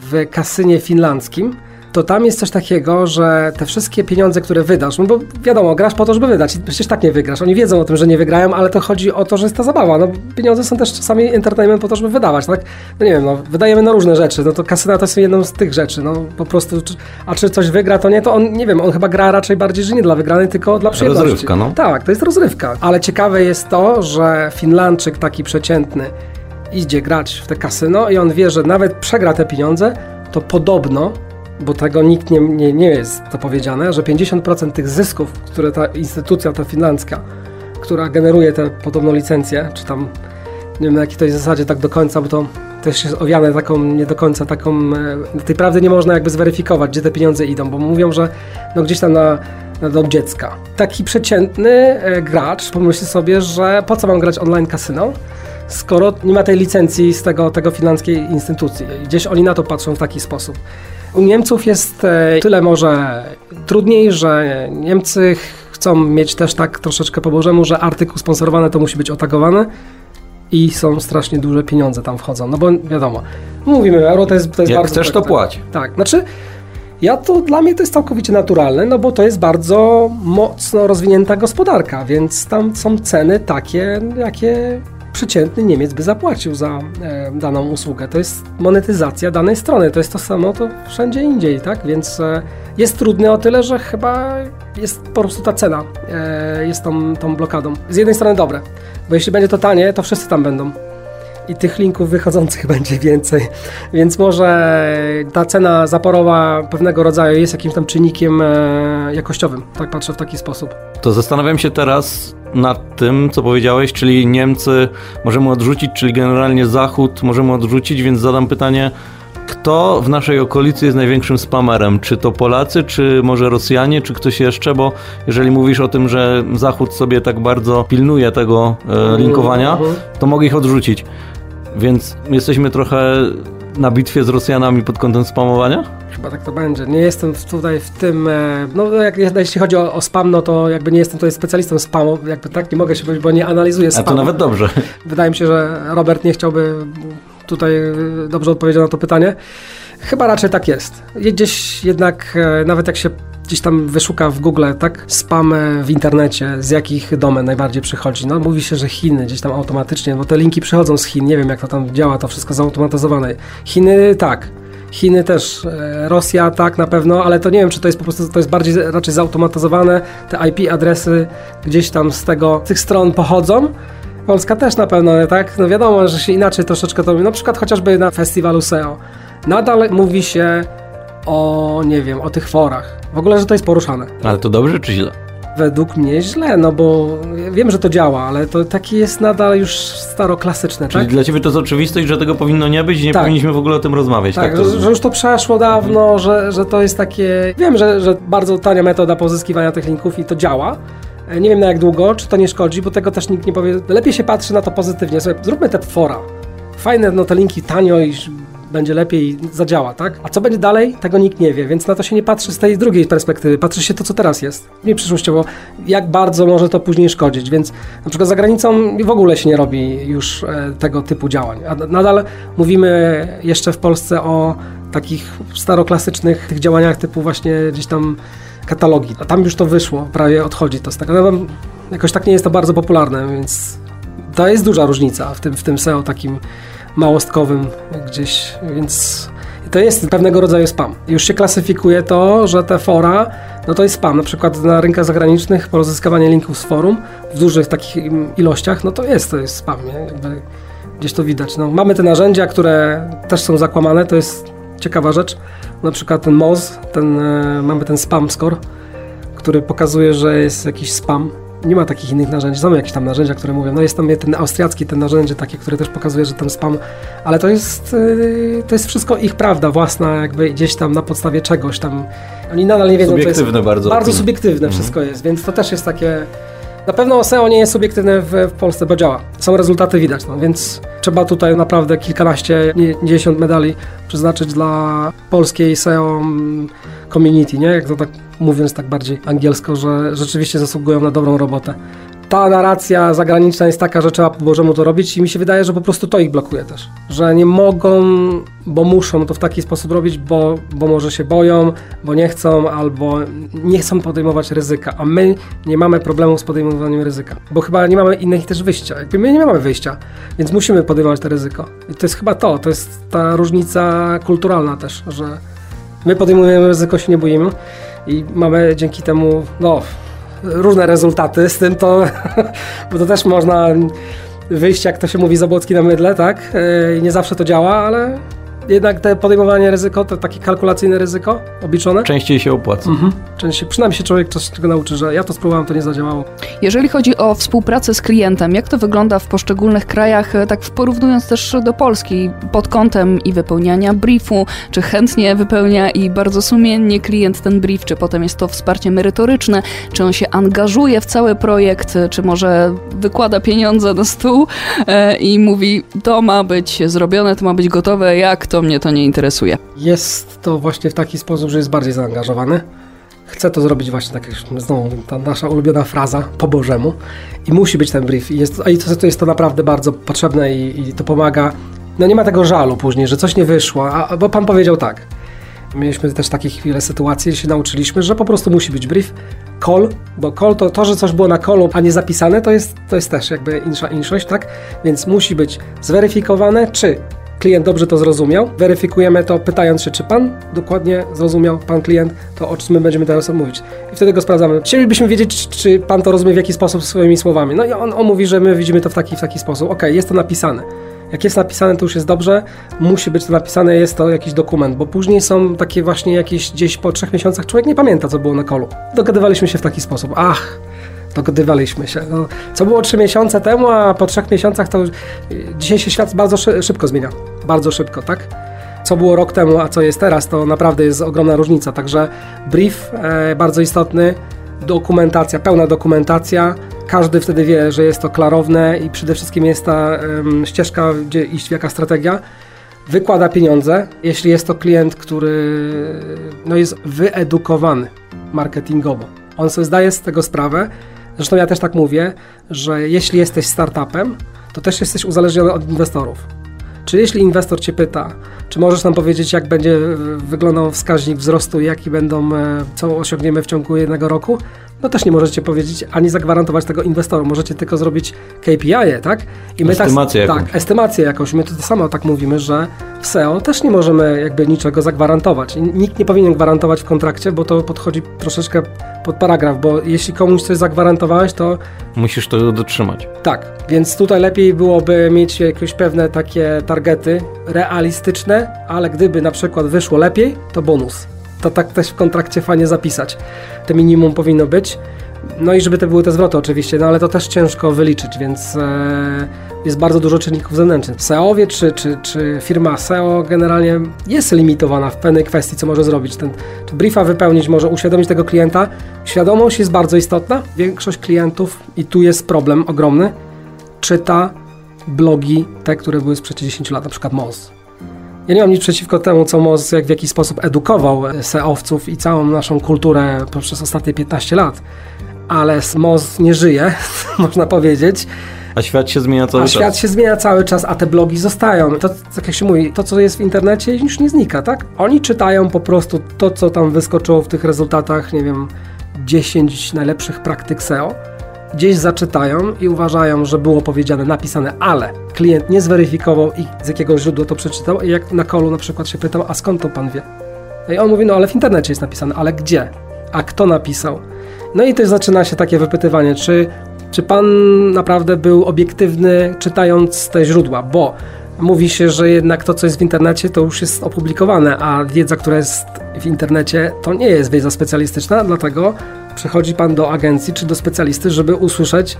w kasynie finlandzkim, to tam jest coś takiego, że te wszystkie pieniądze, które wydasz, no bo wiadomo, grasz po to, żeby wydać i przecież tak nie wygrasz. Oni wiedzą o tym, że nie wygrają, ale to chodzi o to, że jest ta zabawa. No, pieniądze są też czasami entertainment po to, żeby wydawać, tak? No nie wiem, no, wydajemy na różne rzeczy, no to kasyna to jest jedną z tych rzeczy, no po prostu, a czy coś wygra, to nie, to on, nie wiem, on chyba gra raczej bardziej, że nie dla wygranej, tylko dla przyjemności. Rozrywka, no. Tak, to jest rozrywka. Ale ciekawe jest to, że Finlandczyk taki przeciętny idzie grać w te kasyno i on wie, że nawet przegra te pieniądze, to podobno, bo tego nikt nie, nie, nie jest to powiedziane, że 50% tych zysków, które ta instytucja, ta finlandzka, która generuje tę podobną licencję, czy tam nie wiem na jakiej to jest zasadzie tak do końca, bo to też jest owiane taką, nie do końca taką, e, tej prawdy nie można jakby zweryfikować, gdzie te pieniądze idą, bo mówią, że no gdzieś tam na, na dom dziecka. Taki przeciętny e, gracz pomyśli sobie, że po co mam grać online kasyno, skoro nie ma tej licencji z tego, tego finlandzkiej instytucji. Gdzieś oni na to patrzą w taki sposób. U Niemców jest e, tyle może trudniej, że Niemcy chcą mieć też tak troszeczkę po bożemu, że artykuł sponsorowany to musi być otagowany i są strasznie duże pieniądze tam wchodzą. No bo wiadomo, mówimy, euro to jest, to jest Jak bardzo... chcesz, to tak, płać. Tak, znaczy ja to dla mnie to jest całkowicie naturalne, no bo to jest bardzo mocno rozwinięta gospodarka, więc tam są ceny takie, jakie przeciętny Niemiec by zapłacił za e, daną usługę. To jest monetyzacja danej strony, to jest to samo to wszędzie indziej, tak? Więc e, jest trudny o tyle, że chyba jest po prostu ta cena e, jest tą, tą blokadą. Z jednej strony dobre, bo jeśli będzie to tanie, to wszyscy tam będą i tych linków wychodzących będzie więcej. Więc może ta cena zaporowa pewnego rodzaju jest jakimś tam czynnikiem e, jakościowym. Tak patrzę w taki sposób. To zastanawiam się teraz nad tym, co powiedziałeś, czyli Niemcy możemy odrzucić, czyli generalnie Zachód możemy odrzucić, więc zadam pytanie, Kto w naszej okolicy jest największym spamerem? Czy to Polacy, czy może Rosjanie, czy ktoś jeszcze? Bo jeżeli mówisz o tym, że Zachód sobie tak bardzo pilnuje tego e, linkowania, Mhm. to mogę ich odrzucić. Więc jesteśmy trochę na bitwie z Rosjanami pod kątem spamowania? Chyba tak to będzie. Nie jestem tutaj w tym. e, No, jak, jeśli chodzi o, o spam, no to jakby nie jestem tutaj specjalistą spamu. Jakby tak nie mogę się powiedzieć, bo nie analizuję A spamu. to nawet dobrze. Wydaje mi się, że Robert nie chciałby tutaj e, dobrze odpowiedzieć na to pytanie. Chyba raczej tak jest. Gdzieś jednak, e, nawet jak się gdzieś tam wyszuka w Google, tak, spam w internecie, z jakich domen najbardziej przychodzi. No mówi się, że Chiny gdzieś tam automatycznie, bo te linki przychodzą z Chin, nie wiem jak to tam działa, to wszystko zautomatyzowane. Chiny tak. Chiny też, e, Rosja tak na pewno, ale to nie wiem, czy to jest po prostu, to jest bardziej raczej zautomatyzowane, te IP adresy gdzieś tam z tego, tych stron pochodzą. Polska też na pewno, tak? No wiadomo, że się inaczej troszeczkę to robi. Na przykład chociażby na festiwalu SEO. Nadal mówi się o, nie wiem, o tych forach. W ogóle, że to jest poruszane. Ale to dobrze czy źle? Według mnie źle, no bo wiem, że to działa, ale to takie jest nadal już staroklasyczne, Czyli tak? dla ciebie to jest oczywistość, że tego powinno nie być i nie Tak. powinniśmy w ogóle o tym rozmawiać. Tak, Tak, że, że już to przeszło dawno, że, że to jest takie... Wiem, że, że bardzo tania metoda pozyskiwania tych linków i to działa. E, Nie wiem na jak długo, czy to nie szkodzi, bo tego też nikt nie powie. Lepiej się patrzy na to pozytywnie. Słuchaj, zróbmy te fora. Fajne, no te linki tanio i będzie lepiej zadziała, tak? A co będzie dalej, tego nikt nie wie, więc na to się nie patrzy z tej drugiej perspektywy. Patrzy się to, co teraz jest. Nie przyszłościowo, jak bardzo może to później szkodzić, więc na przykład za granicą w ogóle się nie robi już e, tego typu działań. A nadal mówimy jeszcze w Polsce o takich staroklasycznych tych działaniach typu właśnie gdzieś tam katalogi. A tam już to wyszło, prawie odchodzi to z tego. No, jakoś tak nie jest to bardzo popularne, więc to jest duża różnica w tym, w tym SEO takim małostkowym gdzieś, więc to jest pewnego rodzaju spam. Już się klasyfikuje to, że te fora, no to jest spam. Na przykład na rynkach zagranicznych pozyskiwanie linków z forum w dużych takich ilościach, no to jest, to jest spam, gdzieś to widać. No, mamy te narzędzia, które też są zakłamane, to jest ciekawa rzecz. Na przykład ten Moz, ten, e, mamy ten spam score, który pokazuje, że jest jakiś spam. Nie ma takich innych narzędzi. Są jakieś tam narzędzia, które mówią, no jest tam ten austriacki, ten narzędzie takie, które też pokazuje, że ten spam, ale to jest, yy, to jest wszystko ich prawda własna, jakby gdzieś tam na podstawie czegoś tam. Oni nadal nie wiedzą, co jest. Subiektywne bardzo. Bardzo subiektywne wszystko jest, więc to też jest takie. Na pewno SEO nie jest subiektywne w, w Polsce, bo działa. Są rezultaty widać, no więc trzeba tutaj naprawdę kilkanaście, nie dziesiąt medali przeznaczyć dla polskiej SEO mm, community, nie? Jak to tak mówiąc tak bardziej angielsko, że rzeczywiście zasługują na dobrą robotę. Ta narracja zagraniczna jest taka, że trzeba po Bożemu to robić i mi się wydaje, że po prostu to ich blokuje też. Że nie mogą, bo muszą to w taki sposób robić, bo, bo może się boją, bo nie chcą, albo nie chcą podejmować ryzyka, a my nie mamy problemu z podejmowaniem ryzyka, bo chyba nie mamy innych też wyjścia. Jakby my nie mamy wyjścia, więc musimy podejmować to ryzyko. I to jest chyba to, to jest ta różnica kulturalna też, że my podejmujemy ryzyko, się nie boimy i mamy dzięki temu, no, różne rezultaty z tym, to, bo to też można wyjść, jak to się mówi, zabłocki na mydle, tak? Yy, Nie zawsze to działa, ale jednak te podejmowanie ryzyko, to takie kalkulacyjne ryzyko obliczone, Częściej się opłaca. mhm. częściej, przynajmniej się człowiek coś tego nauczy, że ja to spróbowałem, to nie zadziałało. Jeżeli chodzi o współpracę z klientem, jak to wygląda w poszczególnych krajach, e, tak w porównując też do Polski, pod kątem i wypełniania briefu, czy chętnie wypełnia i bardzo sumiennie klient ten brief, czy potem jest to wsparcie merytoryczne, czy on się angażuje w cały projekt, e, czy może wykłada pieniądze na stół e, i mówi, to ma być zrobione, to ma być gotowe, jak to mnie to nie interesuje. Jest to właśnie w taki sposób, że jest bardziej zaangażowany. Chce to zrobić właśnie tak jak znowu ta nasza ulubiona fraza po Bożemu i musi być ten brief. I jest, i to, to jest to naprawdę bardzo potrzebne i, i to pomaga. No nie ma tego żalu później, że coś nie wyszło, a, bo pan powiedział tak. Mieliśmy też takie chwile sytuacje, się nauczyliśmy, że po prostu musi być brief, call, bo call to, to że coś było na callu, a nie zapisane, to jest, to jest też jakby insza inszość, tak? Więc musi być zweryfikowane, czy klient dobrze to zrozumiał. Weryfikujemy to pytając się, czy pan dokładnie zrozumiał, pan klient, to o czym my będziemy teraz mówić. I wtedy go sprawdzamy. Chcielibyśmy wiedzieć, czy- pan to rozumie w jaki sposób swoimi słowami. No i on, on mówi, że my widzimy to w taki, w taki sposób. Okej, jest to napisane. Jak jest napisane, to już jest dobrze. Musi być to napisane, jest to jakiś dokument, bo później są takie właśnie jakieś gdzieś po trzech miesiącach człowiek nie pamięta, co było na kolu. Dogadywaliśmy się w taki sposób. Ach, dogadywaliśmy się. No, co było trzy miesiące temu, a po trzech miesiącach to już... Dzisiaj się świat bardzo szy- szybko zmienia. Bardzo szybko, tak? co było rok temu, a co jest teraz, to naprawdę jest ogromna różnica. Także brief e, bardzo istotny, dokumentacja, pełna dokumentacja. Każdy wtedy wie, że jest to klarowne i przede wszystkim jest ta em, ścieżka, gdzie iść, jaka strategia. Wykłada pieniądze, jeśli jest to klient, który no, jest wyedukowany marketingowo. On sobie zdaje z tego sprawę. Zresztą ja też tak mówię, że jeśli jesteś startupem, to też jesteś uzależniony od inwestorów. Czy jeśli inwestor Cię pyta, czy możesz nam powiedzieć, jak będzie wyglądał wskaźnik wzrostu jaki będą, e, co osiągniemy w ciągu jednego roku, no też nie możecie powiedzieć ani zagwarantować tego inwestorom. Możecie tylko zrobić KPI, tak? I estymację tak, jakąś. tak, estymację jakąś. My to samo tak mówimy, że w SEO też nie możemy jakby niczego zagwarantować. Nikt nie powinien gwarantować w kontrakcie, bo to podchodzi troszeczkę pod paragraf, bo jeśli komuś coś zagwarantowałeś, to Musisz to dotrzymać. tak, więc tutaj lepiej byłoby mieć jakieś pewne takie targety realistyczne, ale gdyby na przykład wyszło lepiej, to bonus. To tak też w kontrakcie fajnie zapisać. To minimum powinno być. No i żeby to były te zwroty oczywiście, no ale to też ciężko wyliczyć, więc e, jest bardzo dużo czynników zewnętrznych. SEOwie czy, czy, czy firma SEO generalnie jest limitowana w pewnej kwestii, co może zrobić. Ten czy briefa wypełnić, może uświadomić tego klienta. Świadomość jest bardzo istotna. Większość klientów, i tu jest problem ogromny, czyta blogi, te, które były sprzed 10 lat, na przykład Moz. Ja nie mam nic przeciwko temu, co Moz jak w jakiś sposób edukował SEOwców i całą naszą kulturę przez ostatnie 15 lat, ale Moz nie żyje, można powiedzieć. A świat się zmienia cały A czas. świat się zmienia cały czas, a te blogi zostają. To, tak jak się mówi, to co jest w internecie już nie znika, tak? Oni czytają po prostu to, co tam wyskoczyło w tych rezultatach, nie wiem, 10 najlepszych praktyk SEO. Gdzieś zaczytają i uważają, że było powiedziane, napisane, ale klient nie zweryfikował i z jakiego źródła to przeczytał. I jak na kolu na przykład się pytam, a skąd to pan wie? I on mówi, no ale w internecie jest napisane, ale gdzie? A kto napisał? No i też zaczyna się takie wypytywanie, czy, czy pan naprawdę był obiektywny czytając te źródła, bo mówi się, że jednak to, co jest w internecie, to już jest opublikowane, a wiedza, która jest w internecie, to nie jest wiedza specjalistyczna, dlatego przychodzi pan do agencji czy do specjalisty, żeby usłyszeć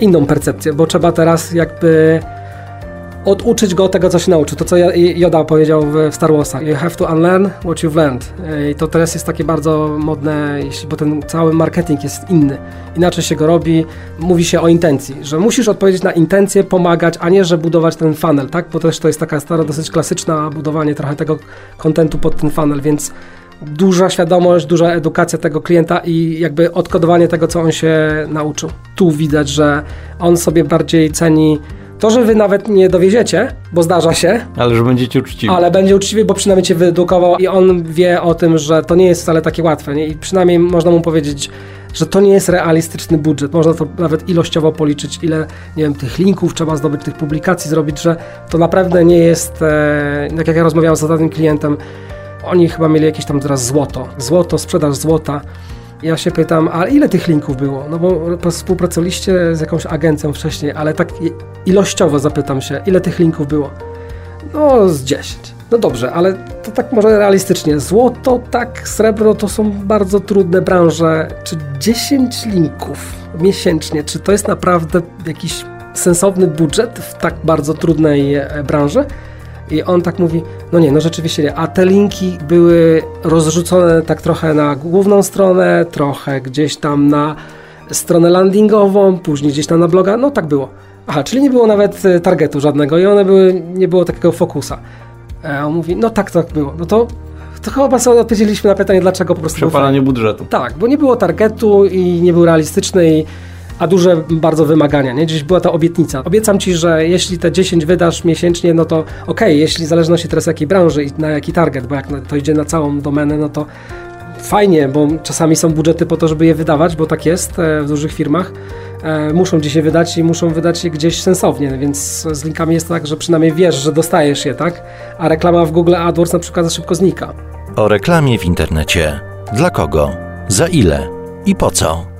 inną percepcję, bo trzeba teraz jakby oduczyć go tego, co się nauczył. To, co Joda powiedział w Star Warsach. You have to unlearn what you've learned. I to teraz jest takie bardzo modne, bo ten cały marketing jest inny. Inaczej się go robi. Mówi się o intencji, że musisz odpowiedzieć na intencję, pomagać, a nie, że budować ten funnel, tak? Bo też to jest taka stara, dosyć klasyczna budowanie trochę tego kontentu pod ten funnel, więc duża świadomość, duża edukacja tego klienta i jakby odkodowanie tego, co on się nauczył. Tu widać, że on sobie bardziej ceni to, że wy nawet nie dowieziecie, bo zdarza się, Ale że będziecie uczciwi. ale będzie uczciwy, bo przynajmniej cię wyedukował i on wie o tym, że to nie jest wcale takie łatwe. Nie? I przynajmniej można mu powiedzieć, że to nie jest realistyczny budżet. Można to nawet ilościowo policzyć, ile, nie wiem, tych linków trzeba zdobyć, tych publikacji zrobić, że to naprawdę nie jest, e, tak jak ja rozmawiałem z ostatnim klientem, oni chyba mieli jakieś tam teraz złoto. Złoto, sprzedaż złota. Ja się pytam, a ile tych linków było? No bo współpracowaliście z jakąś agencją wcześniej, ale tak ilościowo zapytam się, ile tych linków było? No, z 10. No dobrze, ale to tak może realistycznie. Złoto, tak, srebro to są bardzo trudne branże. Czy 10 linków miesięcznie, czy to jest naprawdę jakiś sensowny budżet w tak bardzo trudnej e, branży? I on tak mówi, no nie, no rzeczywiście nie. A te linki były rozrzucone tak trochę na główną stronę, trochę gdzieś tam na stronę landingową, później gdzieś tam na bloga, no tak było. Aha, czyli nie było nawet e, targetu żadnego i one były, nie było takiego fokusa. A on mówi, no tak, tak było. No to, to chyba sobie odpowiedzieliśmy na pytanie, dlaczego po prostu... Przepalanie budżetu. tak, bo nie było targetu i nie był realistyczny, i, a duże bardzo wymagania, nie? Gdzieś była ta obietnica. Obiecam Ci, że jeśli te 10 wydasz miesięcznie, no to okej, jeśli w zależności teraz jakiej branży i na jaki target, bo jak to idzie na całą domenę, no to fajnie, bo czasami są budżety po to, żeby je wydawać, bo tak jest e, w dużych firmach. E, muszą gdzieś je wydać i muszą wydać je gdzieś sensownie, więc z linkami jest tak, że przynajmniej wiesz, że dostajesz je, tak? A reklama w Google AdWords na przykład za szybko znika. O reklamie w internecie. Dla kogo? Za ile? I po co?